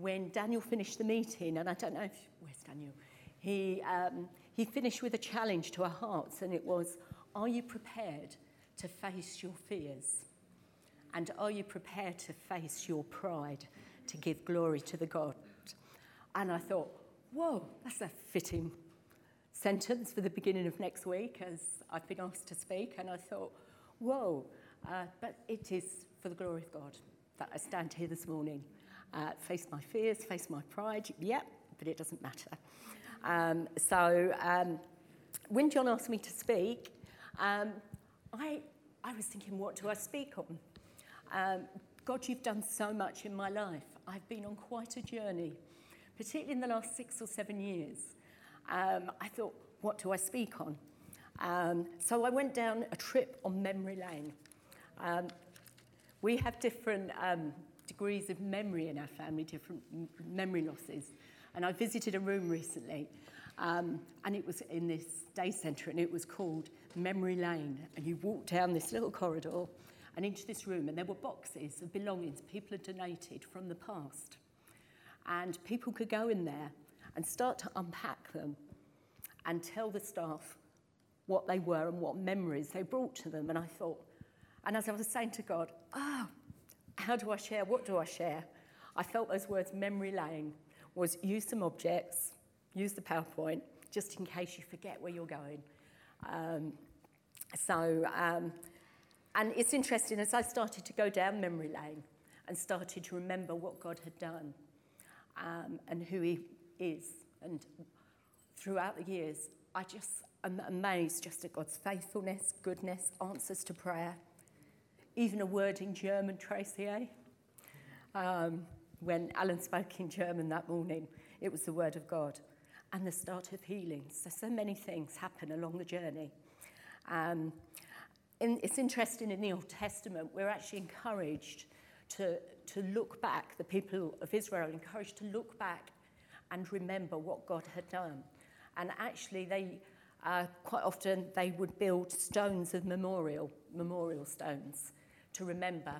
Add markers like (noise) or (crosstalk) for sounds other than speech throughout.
when Daniel finished the meeting, and I don't know if, where's Daniel? He, um, he finished with a challenge to our hearts, and it was, Are you prepared to face your fears? And are you prepared to face your pride to give glory to the God? And I thought, whoa, that's a fitting sentence for the beginning of next week as I've been asked to speak. And I thought, whoa, uh, but it is for the glory of God that I stand here this morning. Uh, face my fears, face my pride, yep, but it doesn't matter. Um, so um, when John asked me to speak, um, I, I was thinking, what do I speak on? Um, God, you've done so much in my life. I've been on quite a journey, particularly in the last six or seven years. Um, I thought, what do I speak on? Um, so I went down a trip on memory lane. We have different degrees of memory in our family, different memory losses. And I visited a room recently, um, and it was in this day centre, and it was called Memory Lane. And you walk down this little corridor, and into this room, and there were boxes of belongings people had donated from the past. And people could go in there and start to unpack them and tell the staff what they were and what memories they brought to them. And I thought, and as I was saying to God, oh, how do I share? What do I share? I felt those words, memory lane, was use some objects, use the PowerPoint, just in case you forget where you're going. Um, so um, and it's interesting, as I started to go down memory lane and started to remember what God had done um, and who He is, and throughout the years, I just am amazed just at God's faithfulness, goodness, answers to prayer. Even a word in German, Tracy, eh? Um, when Alan spoke in German that morning, it was the word of God and the start of healing. So, so many things happen along the journey. Um, in, it's interesting in the Old Testament, we're actually encouraged to, to look back, the people of Israel encouraged to look back and remember what God had done. And actually, they uh, quite often they would build stones of memorial, memorial stones, to remember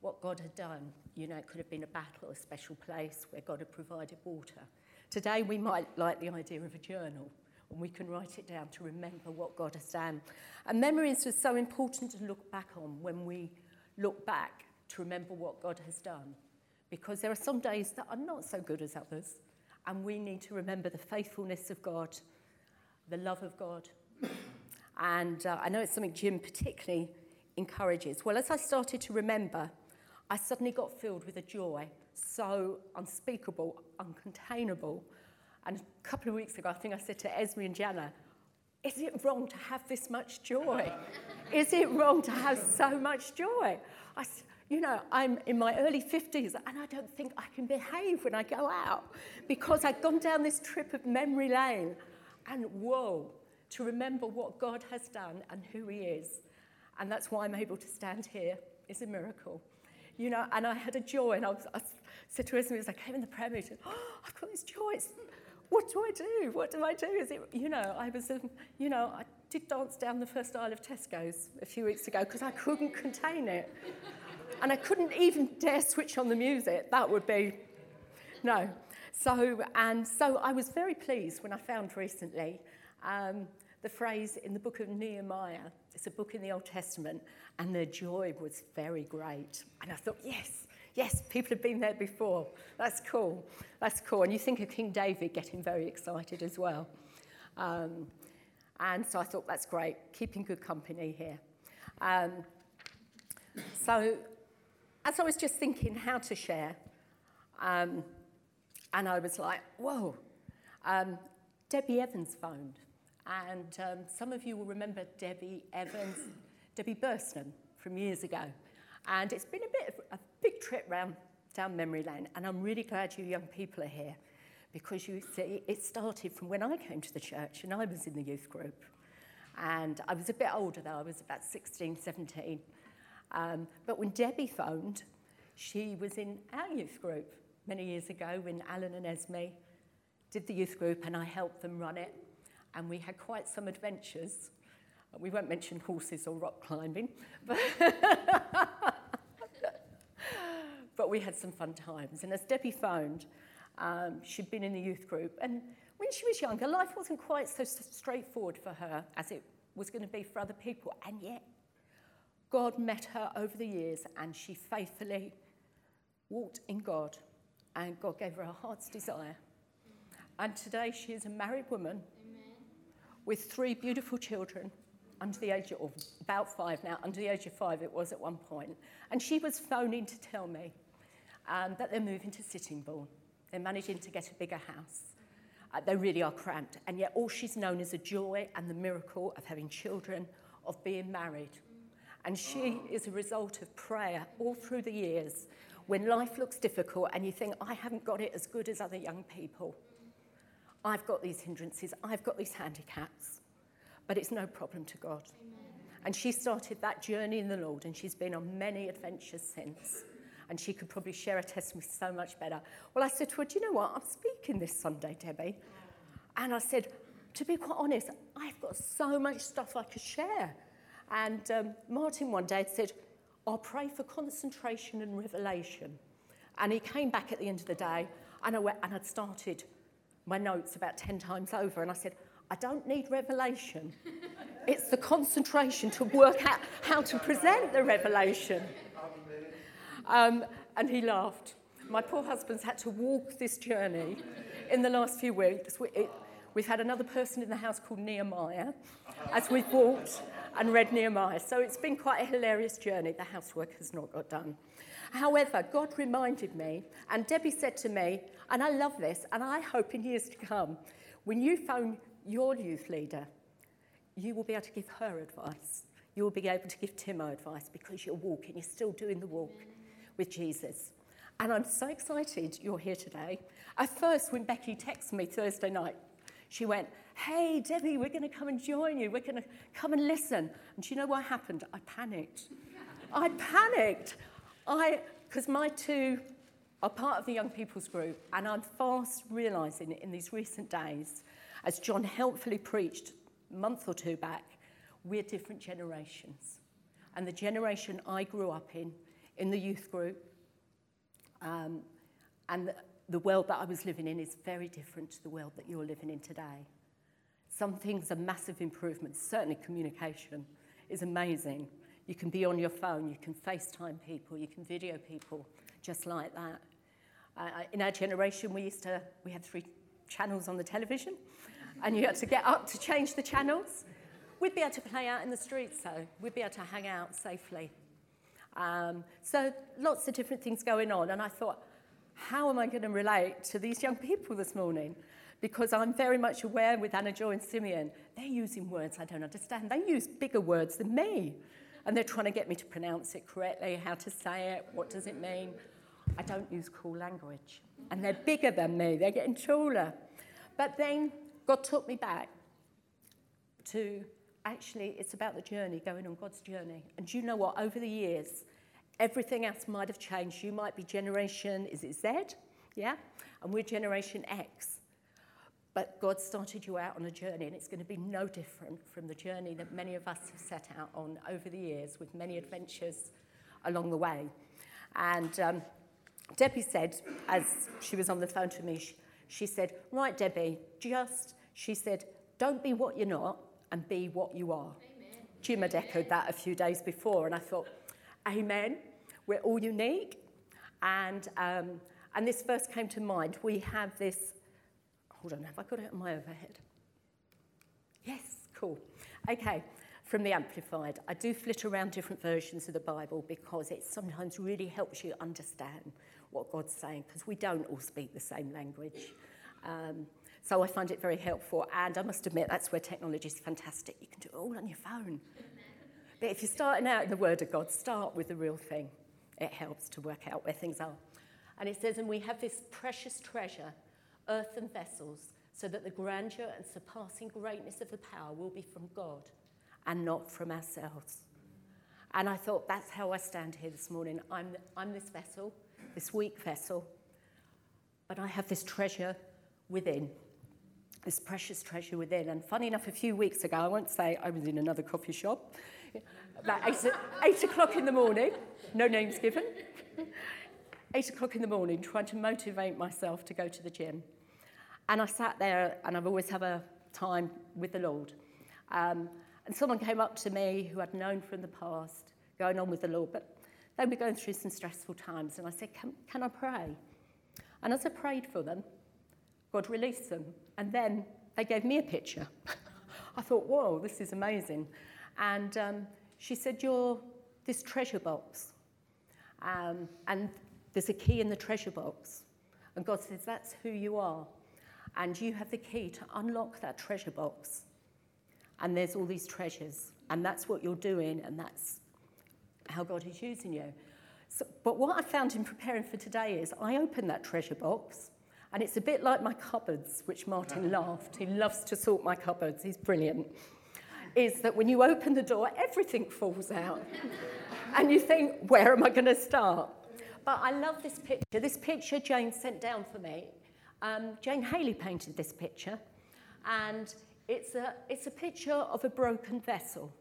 what God had done. You know, it could have been a battle, a special place where God had provided water. Today, we might like the idea of a journal and we can write it down to remember what God has done. And memories are so important to look back on when we look back to remember what God has done. Because there are some days that are not so good as others, and we need to remember the faithfulness of God, the love of God. and uh, I know it's something Jim particularly encourages. Well, as I started to remember, I suddenly got filled with a joy so unspeakable, uncontainable, and a couple of weeks ago, I think I said to Esme and Jana, is it wrong to have this much joy? is it wrong to have so much joy? I, you know, I'm in my early 50s and I don't think I can behave when I go out because I've gone down this trip of memory lane and whoa, to remember what God has done and who He is. And that's why I'm able to stand here. It's a miracle. You know, and I had a joy and I, was, I said to Esme as I came in the prayer meeting, oh, (gasps) I've got this joy. It's what do I do? What do I do? Is it, you know, I was, um, you know, I did dance down the first aisle of Tesco's a few weeks ago because I couldn't contain it. And I couldn't even dare switch on the music. That would be, no. So, and so I was very pleased when I found recently um, the phrase in the book of Nehemiah. It's a book in the Old Testament, and their joy was very great. And I thought, yes, yes, people have been there before. That's cool. That's cool. And you think of King David getting very excited as well. Um, and so I thought that's great, keeping good company here. Um, so as I was just thinking how to share, um, and I was like, whoa, um, Debbie Evans phoned. And um, some of you will remember Debbie Evans, Debbie Burston from years ago. And it's been a bit of a big trip round down memory lane, and I'm really glad you young people are here because you see, it started from when I came to the church and I was in the youth group. And I was a bit older though, I was about 16, 17. Um, but when Debbie phoned, she was in our youth group many years ago when Alan and Esme did the youth group and I helped them run it. And we had quite some adventures. We won't mention horses or rock climbing, but (laughs) but we had some fun times. And as Debbie phoned, Um, she'd been in the youth group. And when she was younger, life wasn't quite so straightforward for her as it was going to be for other people. And yet, God met her over the years and she faithfully walked in God. And God gave her her heart's desire. And today she is a married woman. With three beautiful children under the age of about five now, under the age of five it was at one point. And she was phoning to tell me um, that they're moving to Sittingbourne. They're managing to get a bigger house. Uh, they really are cramped. And yet all she's known is the joy and the miracle of having children, of being married. And she is a result of prayer all through the years when life looks difficult and you think, I haven't got it as good as other young people. I've got these hindrances, I've got these handicaps, but it's no problem to God. Amen. And she started that journey in the Lord, and she's been on many adventures since. And she could probably share a testimony so much better. Well, I said to her, Do you know what? I'm speaking this Sunday, Debbie. And I said, To be quite honest, I've got so much stuff I could share. And um, Martin one day said, I'll pray for concentration and revelation. And he came back at the end of the day, and I went, and I'd started my notes about 10 times over. And I said, I don't need revelation. (laughs) it's the concentration to work out how to present the revelation. Um, and he laughed. My poor husband's had to walk this journey in the last few weeks. We, we've had another person in the house called Nehemiah as we've walked and read Nehemiah. So it's been quite a hilarious journey. The housework has not got done. However, God reminded me, and Debbie said to me, and I love this, and I hope in years to come, when you phone your youth leader, you will be able to give her advice. You will be able to give Timo advice because you're walking, you're still doing the walk with Jesus. And I'm so excited you're here today. At first, when Becky texted me Thursday night, she went, Hey, Debbie, we're going to come and join you. We're going to come and listen. And do you know what happened? I panicked. I panicked. I, because my two are part of the young people's group, and I'm fast realizing in these recent days, as John helpfully preached a month or two back, we're different generations. And the generation I grew up in, in the youth group, um, and the, the world that I was living in is very different to the world that you're living in today. Some things are massive improvements. Certainly, communication is amazing. You can be on your phone, you can FaceTime people, you can video people just like that. Uh, in our generation, we used to, we had three channels on the television, and you had to get up to change the channels. We'd be able to play out in the streets, so we'd be able to hang out safely. Um, so lots of different things going on, and I thought, how am I going to relate to these young people this morning? Because I'm very much aware with Anna and Simeon, they're using words I don't understand. They use bigger words than me and they're trying to get me to pronounce it correctly, how to say it, what does it mean. I don't use cool language. And they're bigger than me, they're getting taller. But then God took me back to actually, it's about the journey, going on God's journey. And you know what? Over the years, everything else might have changed. You might be generation, is it Z? Yeah? And we're generation X. But God started you out on a journey, and it's going to be no different from the journey that many of us have set out on over the years with many adventures along the way. And um, Debbie said, as she was on the phone to me, she, she said, Right, Debbie, just, she said, don't be what you're not and be what you are. Amen. Jim had echoed that a few days before, and I thought, Amen. We're all unique. And, um, and this verse came to mind. We have this Hold on, have I got it on my overhead? Yes, cool. Okay, from the Amplified. I do flit around different versions of the Bible because it sometimes really helps you understand what God's saying because we don't all speak the same language. Um, so I find it very helpful. And I must admit, that's where technology is fantastic. You can do it all on your phone. If you're starting out in the Word of God, start with the real thing. It helps to work out where things are. And it says, and we have this precious treasure earthen vessels, so that the grandeur and surpassing greatness of the power will be from God and not from ourselves. And I thought, that's how I stand here this morning. I'm, I'm this vessel, this weak vessel, but I have this treasure within, this precious treasure within. And funny enough, a few weeks ago, I won't say I was in another coffee shop, about eight, eight o'clock in the morning, no names given. eight o'clock in the morning trying to motivate myself to go to the gym. And I sat there, and I've always had a time with the Lord. Um, and someone came up to me who I'd known from the past, going on with the Lord, but they were going through some stressful times. And I said, Can, can I pray? And as I prayed for them, God released them. And then they gave me a picture. (laughs) I thought, whoa, this is amazing. And um, she said, You're this treasure box. Um, and there's a key in the treasure box. And God says, That's who you are. And you have the key to unlock that treasure box. And there's all these treasures. And that's what you're doing, and that's how God is using you. So, but what I found in preparing for today is I opened that treasure box, and it's a bit like my cupboards, which Martin (laughs) laughed. He loves to sort my cupboards, he's brilliant. Is that when you open the door, everything falls out. (laughs) and you think, where am I going to start? But I love this picture. This picture Jane sent down for me. Um, Jane Haley painted this picture, and it's a, it's a picture of a broken vessel,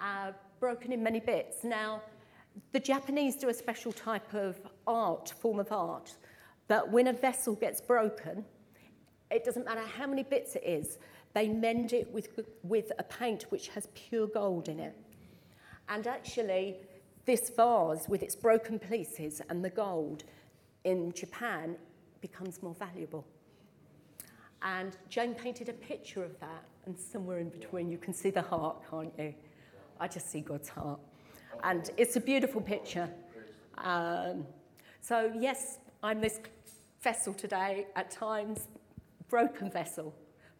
uh, broken in many bits. Now, the Japanese do a special type of art, form of art, that when a vessel gets broken, it doesn't matter how many bits it is, they mend it with, with a paint which has pure gold in it. And actually, this vase with its broken pieces and the gold in Japan becomes more valuable. And Jane painted a picture of that, and somewhere in between you can see the heart, can't you? I just see God's heart. And it's a beautiful picture. Um, so, yes, I'm this vessel today, at times, broken vessel,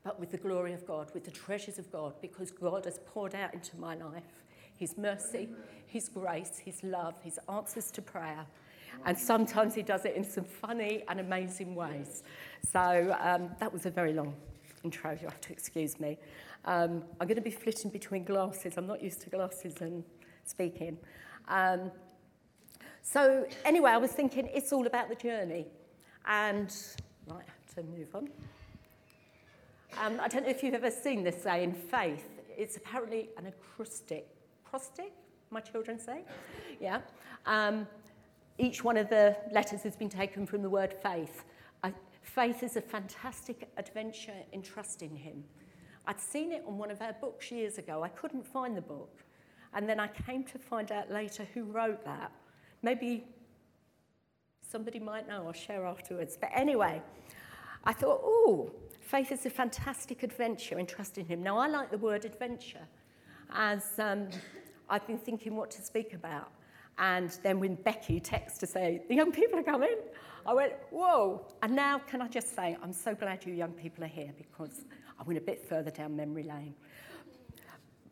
but with the glory of God, with the treasures of God, because God has poured out into my life His mercy, His grace, His love, His answers to prayer. And sometimes He does it in some funny and amazing ways. So um, that was a very long intro, you have to excuse me. Um, I'm going to be flitting between glasses. I'm not used to glasses and speaking. Um, so, anyway, I was thinking it's all about the journey. And, right, I have to move on. Um, I don't know if you've ever seen this saying, faith. It's apparently an acrostic. Acrostic, my children say? Yeah. Um, each one of the letters has been taken from the word faith. I, faith is a fantastic adventure in trusting Him. I'd seen it on one of our books years ago. I couldn't find the book. And then I came to find out later who wrote that. Maybe somebody might know, I'll share afterwards. But anyway, I thought, oh, faith is a fantastic adventure in trusting Him. Now, I like the word adventure as um, I've been thinking what to speak about. And then when Becky texted to say, the young people are coming, I went, whoa. And now, can I just say, I'm so glad you young people are here because I went a bit further down memory lane.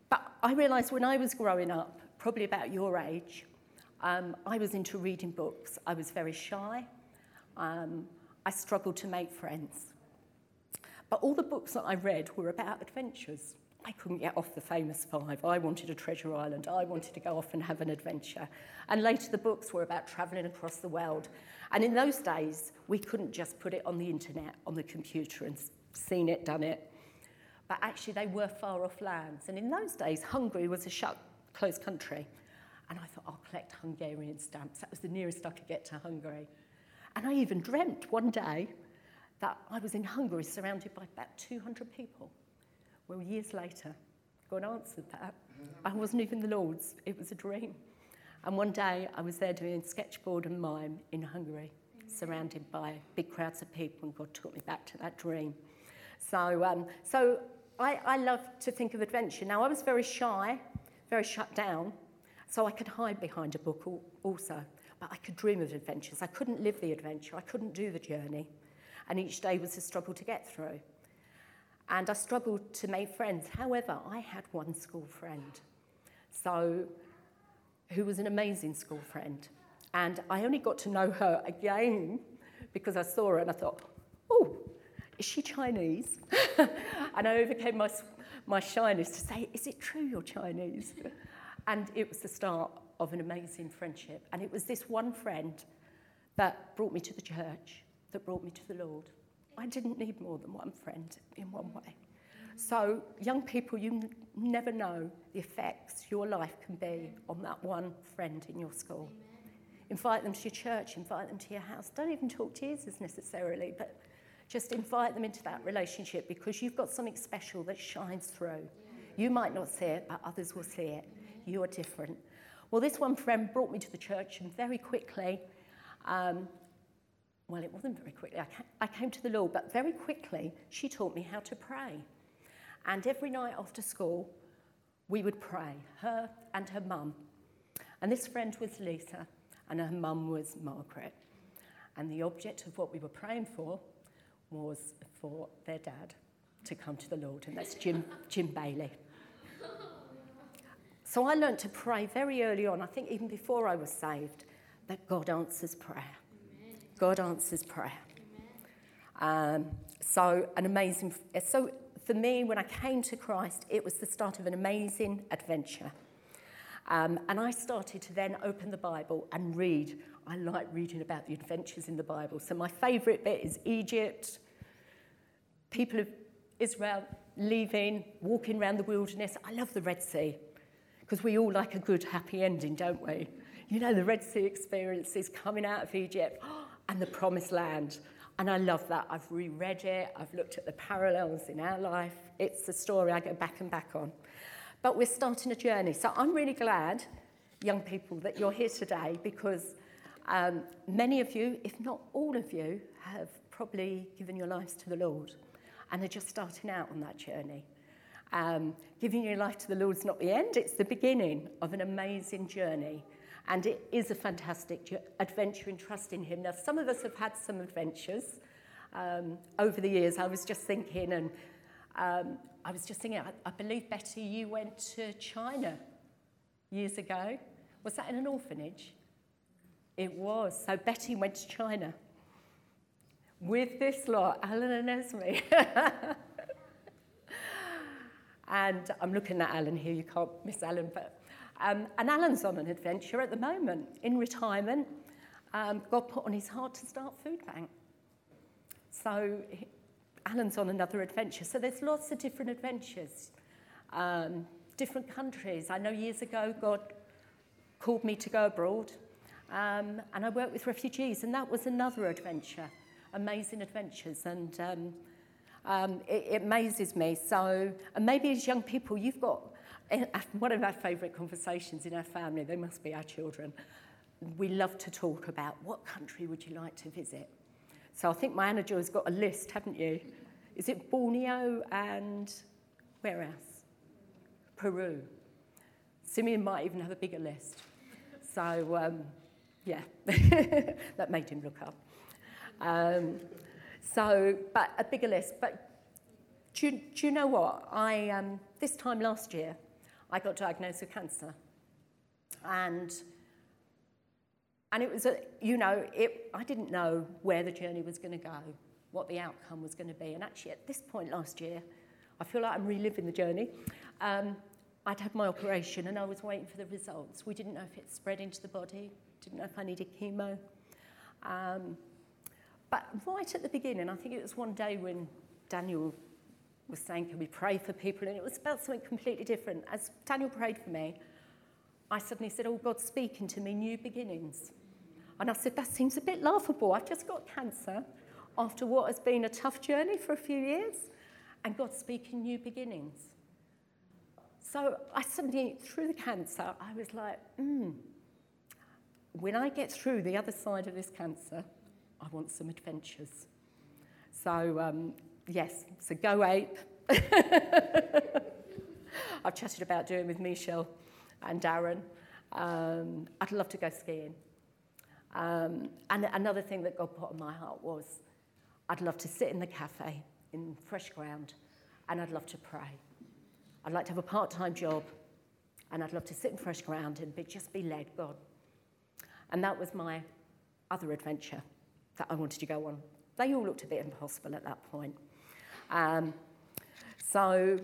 But I realised when I was growing up, probably about your age, um, I was into reading books. I was very shy. Um, I struggled to make friends. But all the books that I read were about adventures. I couldn't get off the famous five. I wanted a treasure island. I wanted to go off and have an adventure. And later, the books were about travelling across the world. And in those days, we couldn't just put it on the internet, on the computer, and seen it, done it. But actually, they were far off lands. And in those days, Hungary was a shut, closed country. And I thought, I'll collect Hungarian stamps. That was the nearest I could get to Hungary. And I even dreamt one day that I was in Hungary surrounded by about 200 people. Well, years later, God answered that. I wasn't even the Lord's, it was a dream. And one day I was there doing sketchboard and mime in Hungary, surrounded by big crowds of people, and God took me back to that dream. So, um, so I, I love to think of adventure. Now, I was very shy, very shut down, so I could hide behind a book also. But I could dream of adventures. I couldn't live the adventure, I couldn't do the journey. And each day was a struggle to get through and I struggled to make friends. However, I had one school friend, so who was an amazing school friend, and I only got to know her again because I saw her and I thought, oh, is she Chinese? (laughs) and I overcame my, my shyness to say, is it true you're Chinese? and it was the start of an amazing friendship. And it was this one friend that brought me to the church, that brought me to the Lord. I didn't need more than one friend in one way. So, young people, you n- never know the effects your life can be on that one friend in your school. Invite them to your church, invite them to your house. Don't even talk to Jesus necessarily, but just invite them into that relationship because you've got something special that shines through. You might not see it, but others will see it. You are different. Well, this one friend brought me to the church, and very quickly, um, well, it wasn't very quickly, I came to the Lord, but very quickly, she taught me how to pray. And every night after school, we would pray, her and her mum. And this friend was Lisa, and her mum was Margaret. And the object of what we were praying for was for their dad to come to the Lord, and that's Jim, Jim Bailey. So I learned to pray very early on, I think even before I was saved, that God answers prayer. Amen. God answers prayer. Um, so an amazing, so for me, when I came to Christ, it was the start of an amazing adventure. Um, and I started to then open the Bible and read. I like reading about the adventures in the Bible. So my favourite bit is Egypt, people of Israel leaving, walking around the wilderness. I love the Red Sea because we all like a good, happy ending, don't we? You know, the Red Sea experiences coming out of Egypt (gasps) and the promised land. And I love that. I've reread it, I've looked at the parallels in our life. It's a story I go back and back on. But we're starting a journey. So I'm really glad, young people, that you're here today because um, many of you, if not all of you, have probably given your lives to the Lord and are just starting out on that journey. Um, giving your life to the Lord is not the end, it's the beginning of an amazing journey. And it is a fantastic adventure in trusting Him. Now, some of us have had some adventures um, over the years. I was just thinking, and um, I was just thinking, I, I believe, Betty, you went to China years ago. Was that in an orphanage? It was. So Betty went to China with this lot, Alan and Esme. (laughs) And I'm looking at Alan here, you can't miss Alan. But, um, and Alan's on an adventure at the moment. In retirement, um, God put on his heart to start Food Bank. So he, Alan's on another adventure. So there's lots of different adventures, um, different countries. I know years ago God called me to go abroad, um, and I worked with refugees, and that was another adventure, amazing adventures. And um, um, it, it amazes me. So, and maybe as young people, you've got eh, (laughs) one of our favourite conversations in our family, they must be our children. We love to talk about what country would you like to visit? So I think my manager has got a list, haven't you? Is it Borneo and where else? Peru. Simeon might even have a bigger list. So, um, yeah, (laughs) that made him look up. Um, so, but a bigger list. But do you, do you know what? I, um, this time last year, I got diagnosed with cancer. And, and it was, a, you know, it, I didn't know where the journey was going to go, what the outcome was going to be. And actually, at this point last year, I feel like I'm reliving the journey. Um, I'd had my operation and I was waiting for the results. We didn't know if it spread into the body, didn't know if I needed chemo. Um, but right at the beginning, I think it was one day when Daniel was saying, Can we pray for people? And it was about something completely different. As Daniel prayed for me, I suddenly said, Oh, God's speaking to me, new beginnings. And I said, That seems a bit laughable. I've just got cancer after what has been a tough journey for a few years, and God's speaking new beginnings. So I suddenly, through the cancer, I was like, hmm, when I get through the other side of this cancer, I want some adventures. So, um, yes, so go ape. (laughs) I've chatted about doing with Michelle and Darren. Um, I'd love to go skiing. Um, and another thing that God put on my heart was I'd love to sit in the cafe in fresh ground and I'd love to pray. I'd like to have a part time job and I'd love to sit in fresh ground and be, just be led, God. And that was my other adventure that I wanted to go on. They all looked a bit impossible at that point. Um, so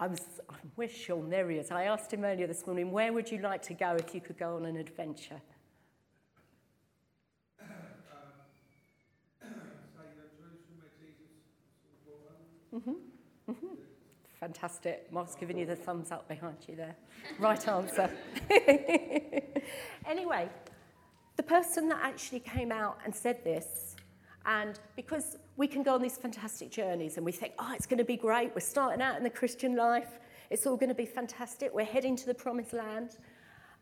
I was, where's Sean? There he is. I asked him earlier this morning, where would you like to go if you could go on an adventure? Mm-hmm. Mm-hmm. Fantastic. Mark's giving you the thumbs up behind you there. Right answer. (laughs) anyway, person that actually came out and said this, and because we can go on these fantastic journeys and we think, oh, it's going to be great, we're starting out in the Christian life, it's all going to be fantastic, we're heading to the promised land.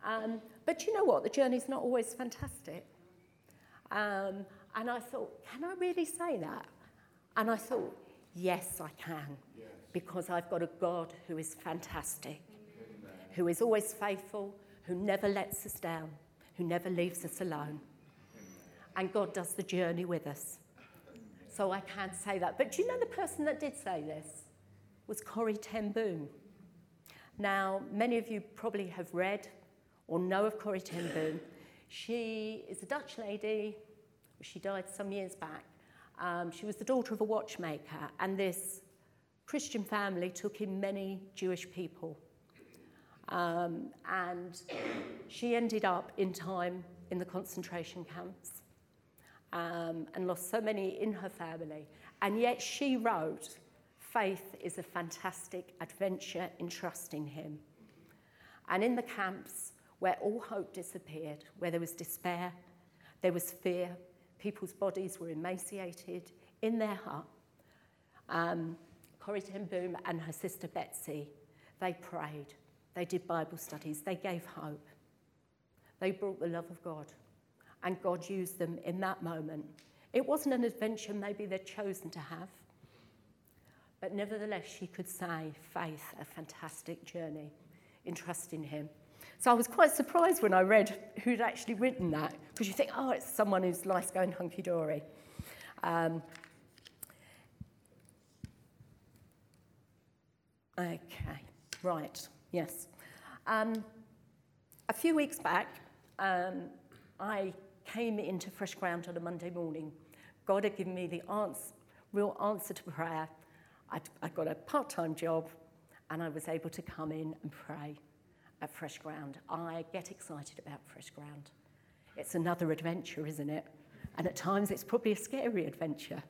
Um, but you know what? The journey's not always fantastic. Um, and I thought, can I really say that? And I thought, yes, I can, yes. because I've got a God who is fantastic, Amen. who is always faithful, who never lets us down, who never leaves us alone. And God does the journey with us. So I can say that. But do you know the person that did say this was Corrie Ten Boom. Now, many of you probably have read or know of Corrie Ten Boom. She is a Dutch lady. She died some years back. Um, she was the daughter of a watchmaker, and this Christian family took in many Jewish people. Um, and she ended up in time in the concentration camps um, and lost so many in her family. And yet she wrote, Faith is a fantastic adventure in trusting Him. And in the camps, where all hope disappeared, where there was despair, there was fear, people's bodies were emaciated in their hut. Um, Corrie Ten Boom and her sister Betsy, they prayed, they did Bible studies, they gave hope. They brought the love of God, and God used them in that moment. It wasn't an adventure maybe they'd chosen to have, but nevertheless, she could say, faith, a fantastic journey in trusting Him. So I was quite surprised when I read who'd actually written that, because you think, oh, it's someone whose life's going hunky dory. Um, okay, right, yes. Um, a few weeks back, um, I came into Fresh Ground on a Monday morning. God had given me the answer, real answer to prayer. I'd, I got a part time job, and I was able to come in and pray at Fresh Ground. I get excited about Fresh Ground. It's another adventure, isn't it? And at times it's probably a scary adventure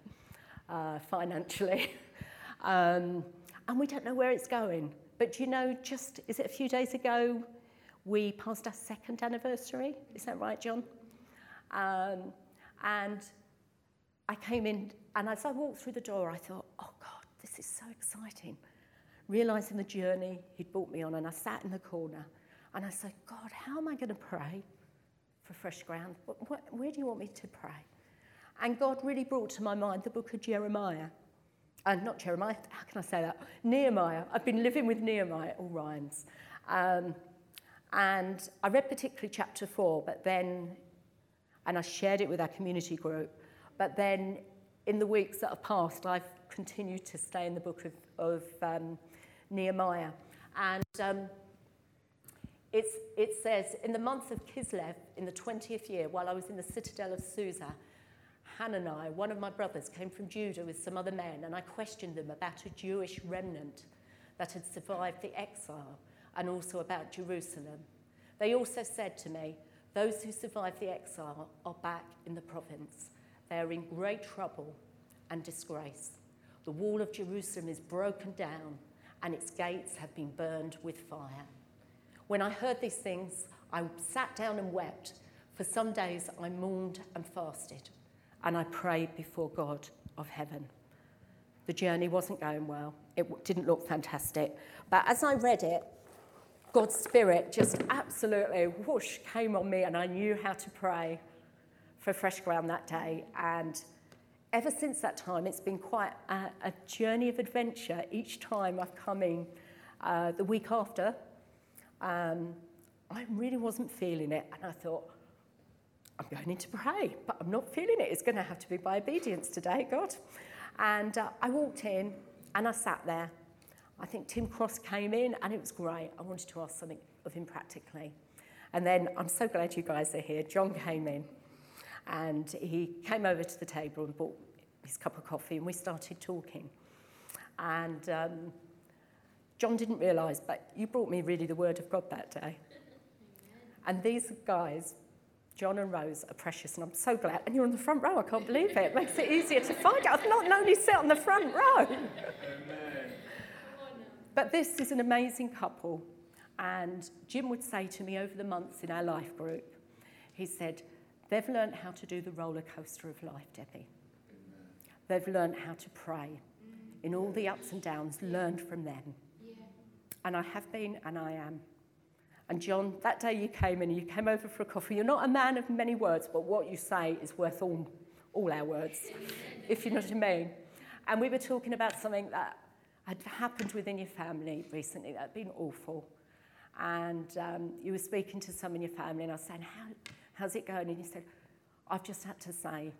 uh, financially. (laughs) um, and we don't know where it's going. But you know, just, is it a few days ago, we passed our second anniversary? Is that right, John? Um, and I came in, and as I walked through the door, I thought, oh God, this is so exciting realizing the journey he'd brought me on, and I sat in the corner and I said, God, how am I going to pray for fresh ground? Where do you want me to pray? And God really brought to my mind the book of Jeremiah. And uh, not Jeremiah, how can I say that? Nehemiah. I've been living with Nehemiah, all rhymes. Um, and I read particularly chapter four, but then, and I shared it with our community group, but then in the weeks that have passed, I've continued to stay in the book of, of um, Nehemiah. And um, it says, in the month of Kislev, in the 20th year, while I was in the citadel of Susa, Hanani, one of my brothers, came from Judah with some other men, and I questioned them about a Jewish remnant that had survived the exile and also about Jerusalem. They also said to me, Those who survived the exile are back in the province. They are in great trouble and disgrace. The wall of Jerusalem is broken down and its gates have been burned with fire. When I heard these things, I sat down and wept. For some days I mourned and fasted, and I prayed before God of heaven. The journey wasn't going well, it didn't look fantastic. But as I read it, God's Spirit just absolutely whoosh came on me, and I knew how to pray for fresh ground that day. And ever since that time, it's been quite a, a journey of adventure. Each time I've come in uh, the week after, um, I really wasn't feeling it. And I thought, I'm going in to pray, but I'm not feeling it. It's going to have to be by obedience today, God. And uh, I walked in and I sat there. I think Tim Cross came in and it was great. I wanted to ask something of him practically. And then I'm so glad you guys are here. John came in and he came over to the table and bought his cup of coffee, and we started talking. And um, John didn't realise, but you brought me really the word of God that day. And these guys, John and Rose, are precious, and I'm so glad. And you're on the front row, I can't believe it. It makes it easier to find I've not known you sit on the front row. But this is an amazing couple. And Jim would say to me over the months in our life group, he said, They've learned how to do the roller coaster of life, Debbie. They've learned how to pray in all the ups and downs, learned from them. And I have been and I am. And John, that day you came in, you came over for a coffee. You're not a man of many words, but what you say is worth all, all our words, if you know what I mean. And we were talking about something that had happened within your family recently that had been awful. And um, you were speaking to some in your family, and I was saying, How, How's it going? And you said, I've just had to say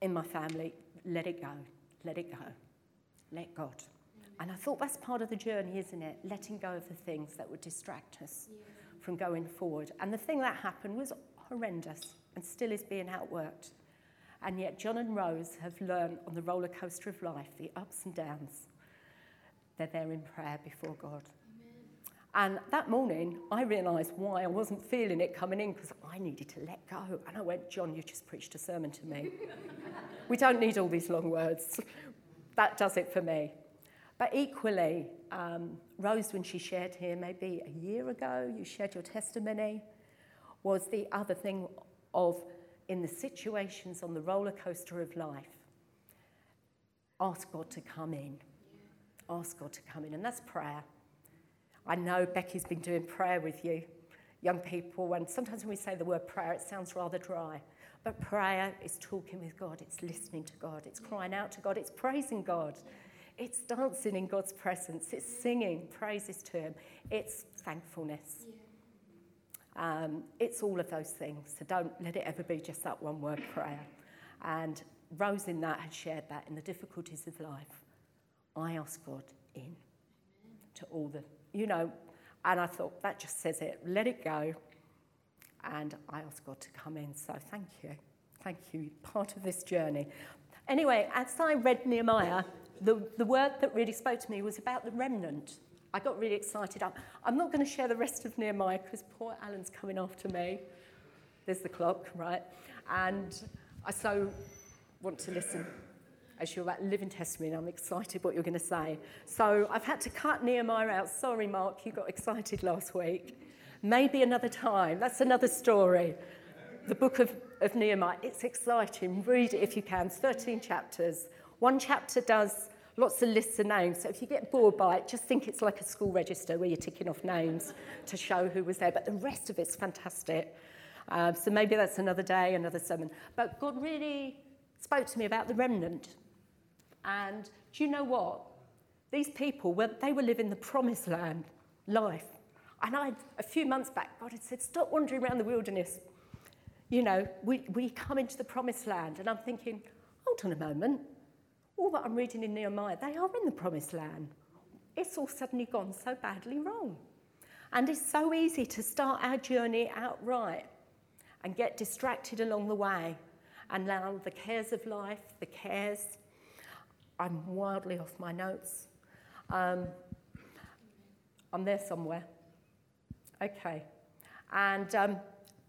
in my family, let it go, let it go, let God. And I thought that's part of the journey, isn't it? Letting go of the things that would distract us yeah. from going forward. And the thing that happened was horrendous and still is being outworked. And yet, John and Rose have learned on the roller coaster of life, the ups and downs, they're there in prayer before God. And that morning, I realised why I wasn't feeling it coming in because I needed to let go. And I went, John, you just preached a sermon to me. (laughs) we don't need all these long words. That does it for me. But equally, um, Rose, when she shared here, maybe a year ago, you shared your testimony, was the other thing of in the situations on the roller coaster of life, ask God to come in. Ask God to come in. And that's prayer. I know Becky's been doing prayer with you, young people, and sometimes when we say the word prayer, it sounds rather dry. But prayer is talking with God, it's listening to God, it's crying out to God, it's praising God, it's dancing in God's presence, it's singing praises to Him, it's thankfulness. Um, it's all of those things. So don't let it ever be just that one word prayer. And Rose in that had shared that in the difficulties of life. I ask God in to all the you know, and I thought, that just says it. Let it go. And I asked God to come in. So thank you. Thank you. Part of this journey. Anyway, as I read Nehemiah, the, the word that really spoke to me was about the remnant. I got really excited. I'm, I'm not going to share the rest of Nehemiah because poor Alan's coming after me. There's the clock, right? And I so want to listen as you're that living testimony. I'm excited what you're going to say. So I've had to cut Nehemiah out. Sorry, Mark, you got excited last week. Maybe another time. That's another story. The book of, of Nehemiah. It's exciting. Read it if you can. It's 13 chapters. One chapter does lots of lists of names. So if you get bored by it, just think it's like a school register where you're ticking off names to show who was there. But the rest of it's fantastic. Um, so maybe that's another day, another sermon. But God really spoke to me about the remnant and do you know what? These people, they were living the promised land life. And I, a few months back, God had said, stop wandering around the wilderness. You know, we, we come into the promised land. And I'm thinking, hold on a moment. All that I'm reading in Nehemiah, they are in the promised land. It's all suddenly gone so badly wrong. And it's so easy to start our journey outright and get distracted along the way and allow the cares of life, the cares I'm wildly off my notes. Um, I'm there somewhere. Okay. And, um,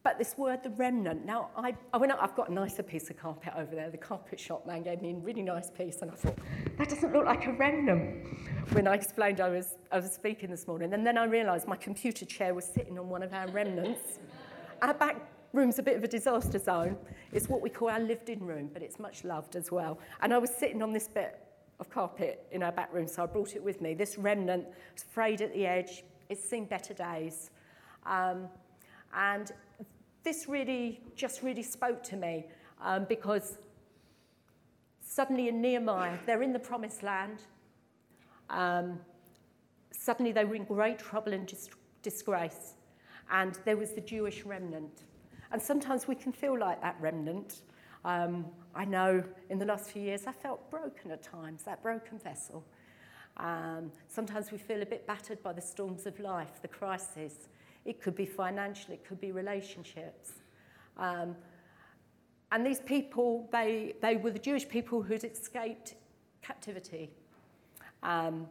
but this word, the remnant. Now, I, I went up, I've got a nicer piece of carpet over there. The carpet shop man gave me a really nice piece, and I thought, that doesn't look like a remnant when I explained I was, I was speaking this morning. And then I realised my computer chair was sitting on one of our remnants. our back room's a bit of a disaster zone. It's what we call our lived in room, but it's much loved as well. And I was sitting on this bit of carpet in our back room, so I brought it with me. This remnant was frayed at the edge. It's seen better days. Um, and this really, just really spoke to me um, because suddenly in Nehemiah, they're in the promised land. Um, suddenly they were in great trouble and dis- disgrace. And there was the Jewish remnant. And sometimes we can feel like that remnant. Um, I know in the last few years I felt broken at times, that broken vessel. Um, sometimes we feel a bit battered by the storms of life, the crisis. It could be financial, it could be relationships. Um, and these people, they, they were the Jewish people who'd escaped captivity. Um,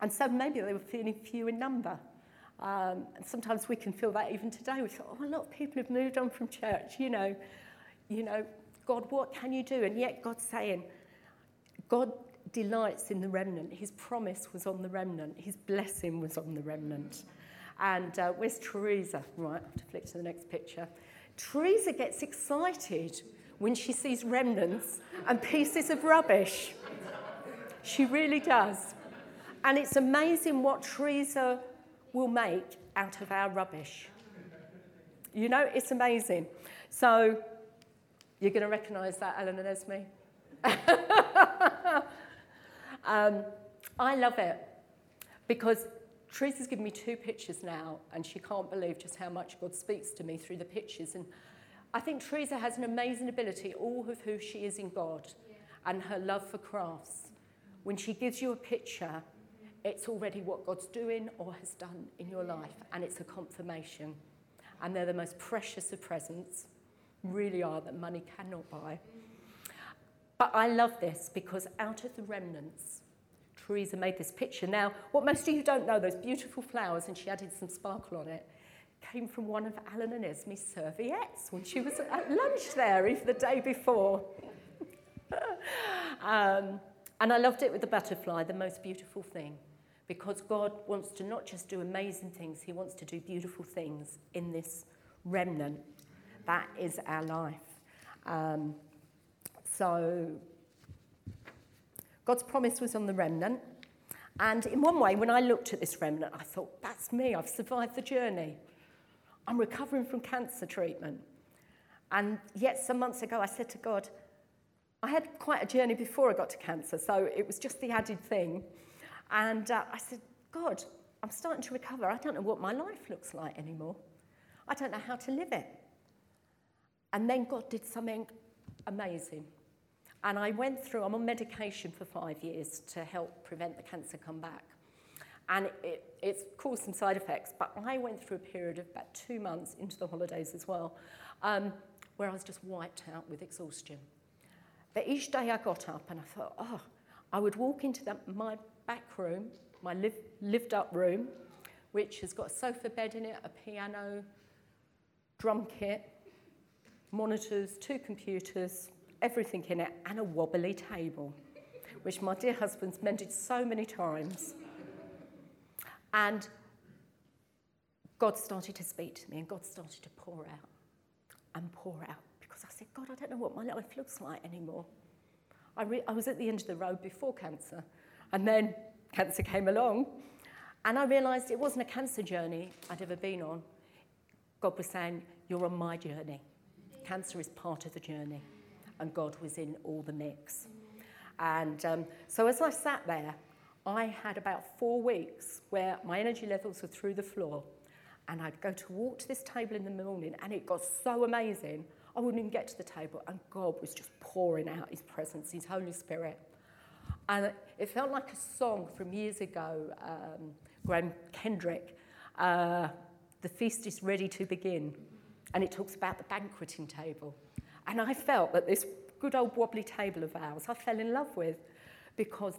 and so maybe they were feeling few in number. Um, and sometimes we can feel that even today. We thought, oh, a lot of people have moved on from church, you know. You know, God, what can you do? And yet God's saying, God delights in the remnant. His promise was on the remnant. His blessing was on the remnant. And uh, where's Teresa? Right, I have to flick to the next picture. Teresa gets excited when she sees remnants and pieces of rubbish. She really does. And it's amazing what Teresa will make out of our rubbish. You know, it's amazing. So, you're going to recognise that, Alan and Esme? (laughs) um, I love it because Teresa's given me two pictures now, and she can't believe just how much God speaks to me through the pictures. And I think Teresa has an amazing ability, all of who she is in God yeah. and her love for crafts. When she gives you a picture, it's already what God's doing or has done in your life, and it's a confirmation. And they're the most precious of presents, really are, that money cannot buy. Mm. But I love this because out of the remnants, Teresa made this picture. Now, what most of you don't know, those beautiful flowers, and she added some sparkle on it, came from one of Alan and Esme's serviettes when she was at lunch there, even the day before. (laughs) um, and I loved it with the butterfly, the most beautiful thing, because God wants to not just do amazing things, He wants to do beautiful things in this remnant. That is our life. Um, so God's promise was on the remnant. And in one way, when I looked at this remnant, I thought, that's me, I've survived the journey. I'm recovering from cancer treatment. And yet, some months ago, I said to God, I had quite a journey before I got to cancer, so it was just the added thing. And uh, I said, God, I'm starting to recover. I don't know what my life looks like anymore. I don't know how to live it. And then God did something amazing. And I went through, I'm on medication for five years to help prevent the cancer come back. And it, it's caused some side effects, but I went through a period of about two months into the holidays as well, um, where I was just wiped out with exhaustion. But each day I got up and I thought, oh, I would walk into the, my back room, my live, lived up room, which has got a sofa bed in it, a piano, drum kit, monitors, two computers, everything in it, and a wobbly table, which my dear husband's mended so many times. And God started to speak to me, and God started to pour out and pour out because I said, God, I don't know what my life looks like anymore. I, re- I was at the end of the road before cancer, and then cancer came along, and I realised it wasn't a cancer journey I'd ever been on. God was saying, You're on my journey. Cancer is part of the journey and God was in all the mix. And um, so as I sat there, I had about four weeks where my energy levels were through the floor. And I'd go to walk to this table in the morning, and it got so amazing, I wouldn't even get to the table, and God was just pouring out His presence, His Holy Spirit. And it felt like a song from years ago, um, Graham Kendrick, uh, The Feast is Ready to Begin. And it talks about the banqueting table. And I felt that this good old wobbly table of ours I fell in love with because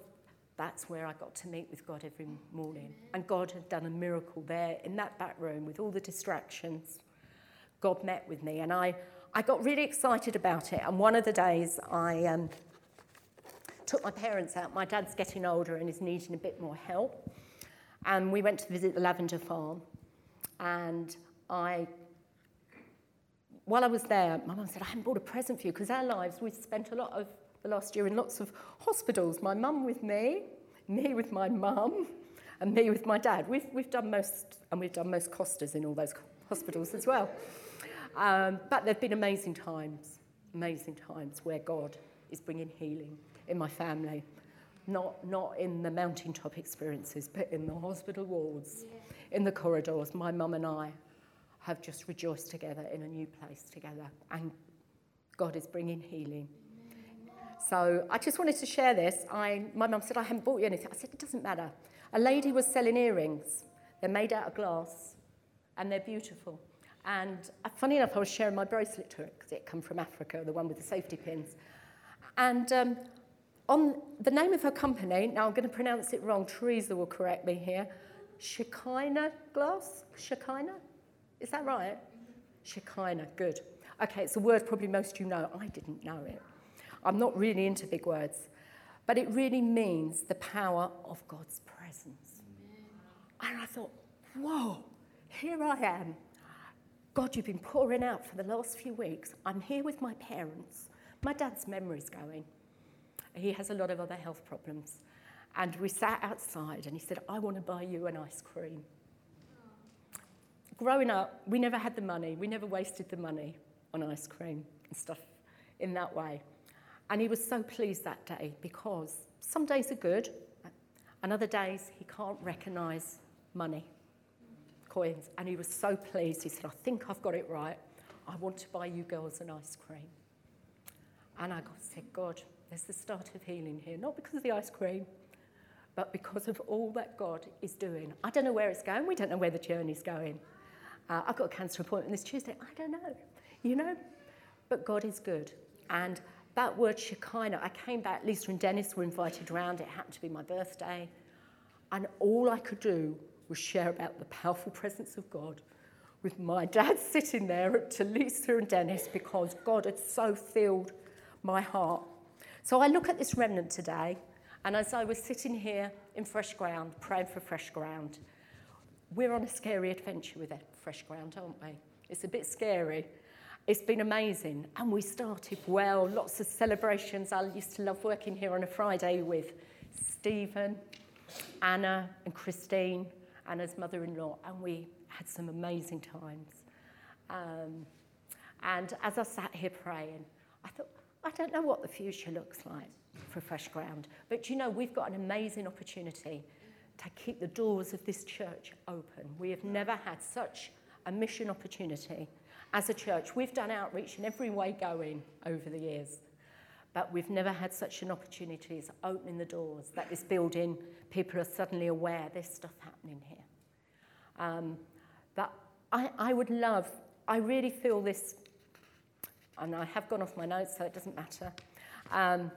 that's where I got to meet with God every morning. And God had done a miracle there in that back room with all the distractions. God met with me, and I, I got really excited about it. And one of the days I um, took my parents out. My dad's getting older and is needing a bit more help. And we went to visit the lavender farm. And I while I was there, my mum said, I haven't bought a present for you because our lives, we've spent a lot of the last year in lots of hospitals. My mum with me, me with my mum, and me with my dad. We've, we've done most, and we've done most Costas in all those hospitals as well. Um, but there have been amazing times, amazing times where God is bringing healing in my family. Not, not in the mountaintop experiences, but in the hospital wards, yeah. in the corridors. My mum and I have just rejoiced together in a new place together. And God is bringing healing. So I just wanted to share this. I, my mum said, I haven't bought you anything. I said, it doesn't matter. A lady was selling earrings. They're made out of glass and they're beautiful. And uh, funny enough, I was sharing my bracelet to her because it come from Africa, the one with the safety pins. And um, on the name of her company, now I'm going to pronounce it wrong, Teresa will correct me here, Shekinah Glass? Shekinah? Is that right? Shekinah, good. Okay, it's a word probably most of you know. I didn't know it. I'm not really into big words. But it really means the power of God's presence. And I thought, whoa, here I am. God, you've been pouring out for the last few weeks. I'm here with my parents. My dad's memory's going. He has a lot of other health problems. And we sat outside and he said, I want to buy you an ice cream. Growing up, we never had the money. We never wasted the money on ice cream and stuff in that way. And he was so pleased that day because some days are good and other days he can't recognise money, coins. And he was so pleased. He said, I think I've got it right. I want to buy you girls an ice cream. And I said, God, there's the start of healing here, not because of the ice cream, but because of all that God is doing. I don't know where it's going. We don't know where the journey's going. Uh, I've got a cancer appointment this Tuesday. I don't know, you know, but God is good. And that word Shekinah, I came back, Lisa and Dennis were invited around. It happened to be my birthday. And all I could do was share about the powerful presence of God with my dad (laughs) sitting there to Lisa and Dennis because God had so filled my heart. So I look at this remnant today and as I was sitting here in fresh ground, praying for fresh ground, we're on a scary adventure with fresh ground, aren't we? It's a bit scary. It's been amazing. And we started well, lots of celebrations. I used to love working here on a Friday with Stephen, Anna, and Christine, Anna's mother in law, and we had some amazing times. Um, and as I sat here praying, I thought, I don't know what the future looks like for fresh ground. But you know, we've got an amazing opportunity to keep the doors of this church open. We have never had such a mission opportunity as a church. We've done outreach in every way going over the years, but we've never had such an opportunity as opening the doors that this building, people are suddenly aware there's stuff happening here. Um, but I, I would love, I really feel this, and I have gone off my notes, so it doesn't matter. Um,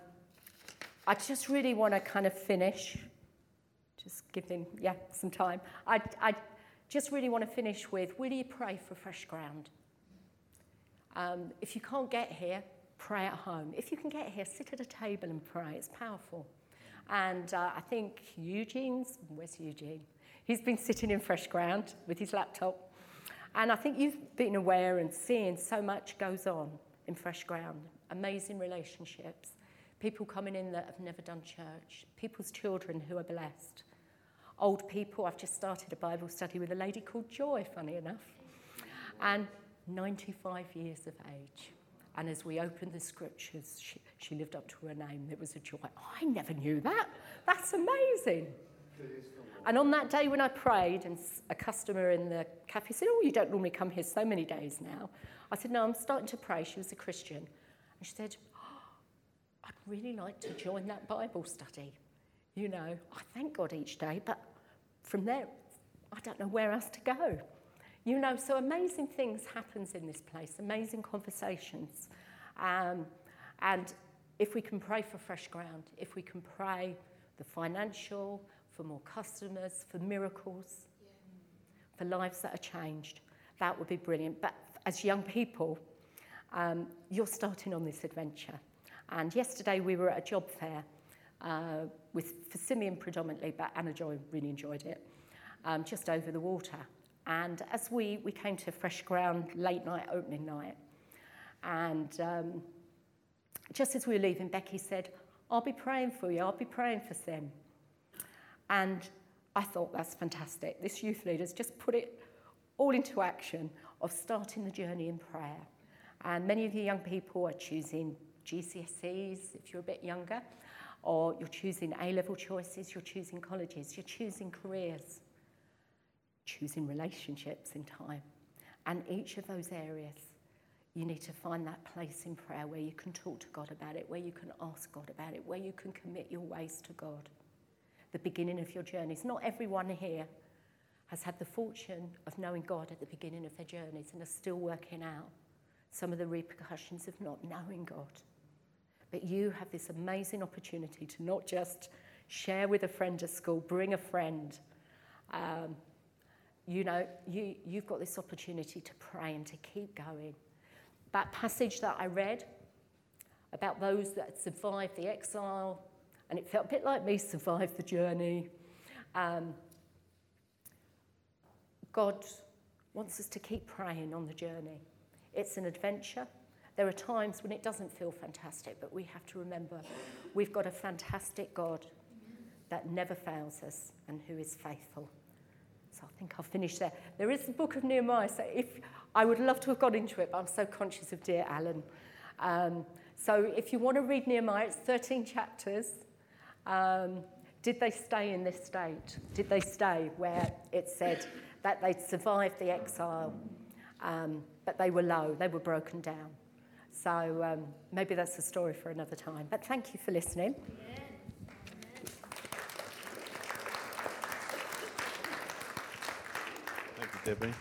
I just really want to kind of finish just giving, yeah, some time. I, I just really want to finish with, will you pray for fresh ground? Um, if you can't get here, pray at home. If you can get here, sit at a table and pray. It's powerful. And uh, I think Eugene's, where's Eugene? He's been sitting in fresh ground with his laptop. And I think you've been aware and seeing so much goes on in fresh ground. Amazing relationships, people coming in that have never done church, people's children who are blessed, old people. I've just started a Bible study with a lady called Joy, funny enough, and 95 years of age. And as we opened the scriptures, she, she lived up to her name. It was a joy. Oh, I never knew that. That's amazing. And on that day when I prayed, and a customer in the cafe said, Oh, you don't normally come here so many days now. I said, No, I'm starting to pray. She was a Christian. And she said, oh, I'd really like to join that Bible study. You know, I thank God each day, but from there, I don't know where else to go. You know, so amazing things happens in this place, amazing conversations. Um, and if we can pray for fresh ground, if we can pray the financial, for more customers, for miracles, yeah. for lives that are changed, that would be brilliant. But as young people, um, you're starting on this adventure. And yesterday we were at a job fair uh, with for Simeon predominantly, but Anna Joy really enjoyed it, um, just over the water. And as we, we came to Fresh Ground late night, opening night, and um, just as we were leaving, Becky said, I'll be praying for you, I'll be praying for Sim. And I thought that's fantastic. This youth leader's just put it all into action of starting the journey in prayer. And many of you young people are choosing GCSEs if you're a bit younger, or you're choosing A level choices, you're choosing colleges, you're choosing careers, choosing relationships in time. And each of those areas, you need to find that place in prayer where you can talk to God about it, where you can ask God about it, where you can commit your ways to God. The beginning of your journeys. Not everyone here has had the fortune of knowing God at the beginning of their journeys and are still working out some of the repercussions of not knowing God. But you have this amazing opportunity to not just share with a friend at school, bring a friend. Um, you know, you, you've got this opportunity to pray and to keep going. That passage that I read about those that survived the exile, and it felt a bit like me, (laughs) survived the journey. Um, God wants us to keep praying on the journey. It's an adventure. There are times when it doesn't feel fantastic, but we have to remember we've got a fantastic God that never fails us and who is faithful. So I think I'll finish there. There is the book of Nehemiah, so if I would love to have got into it, but I'm so conscious of dear Alan. Um, so if you want to read Nehemiah, it's 13 chapters. Um, did they stay in this state? Did they stay where it said that they'd survived the exile, um, but they were low, they were broken down? So um, maybe that's a story for another time. But thank you for listening. Thank you, Debbie.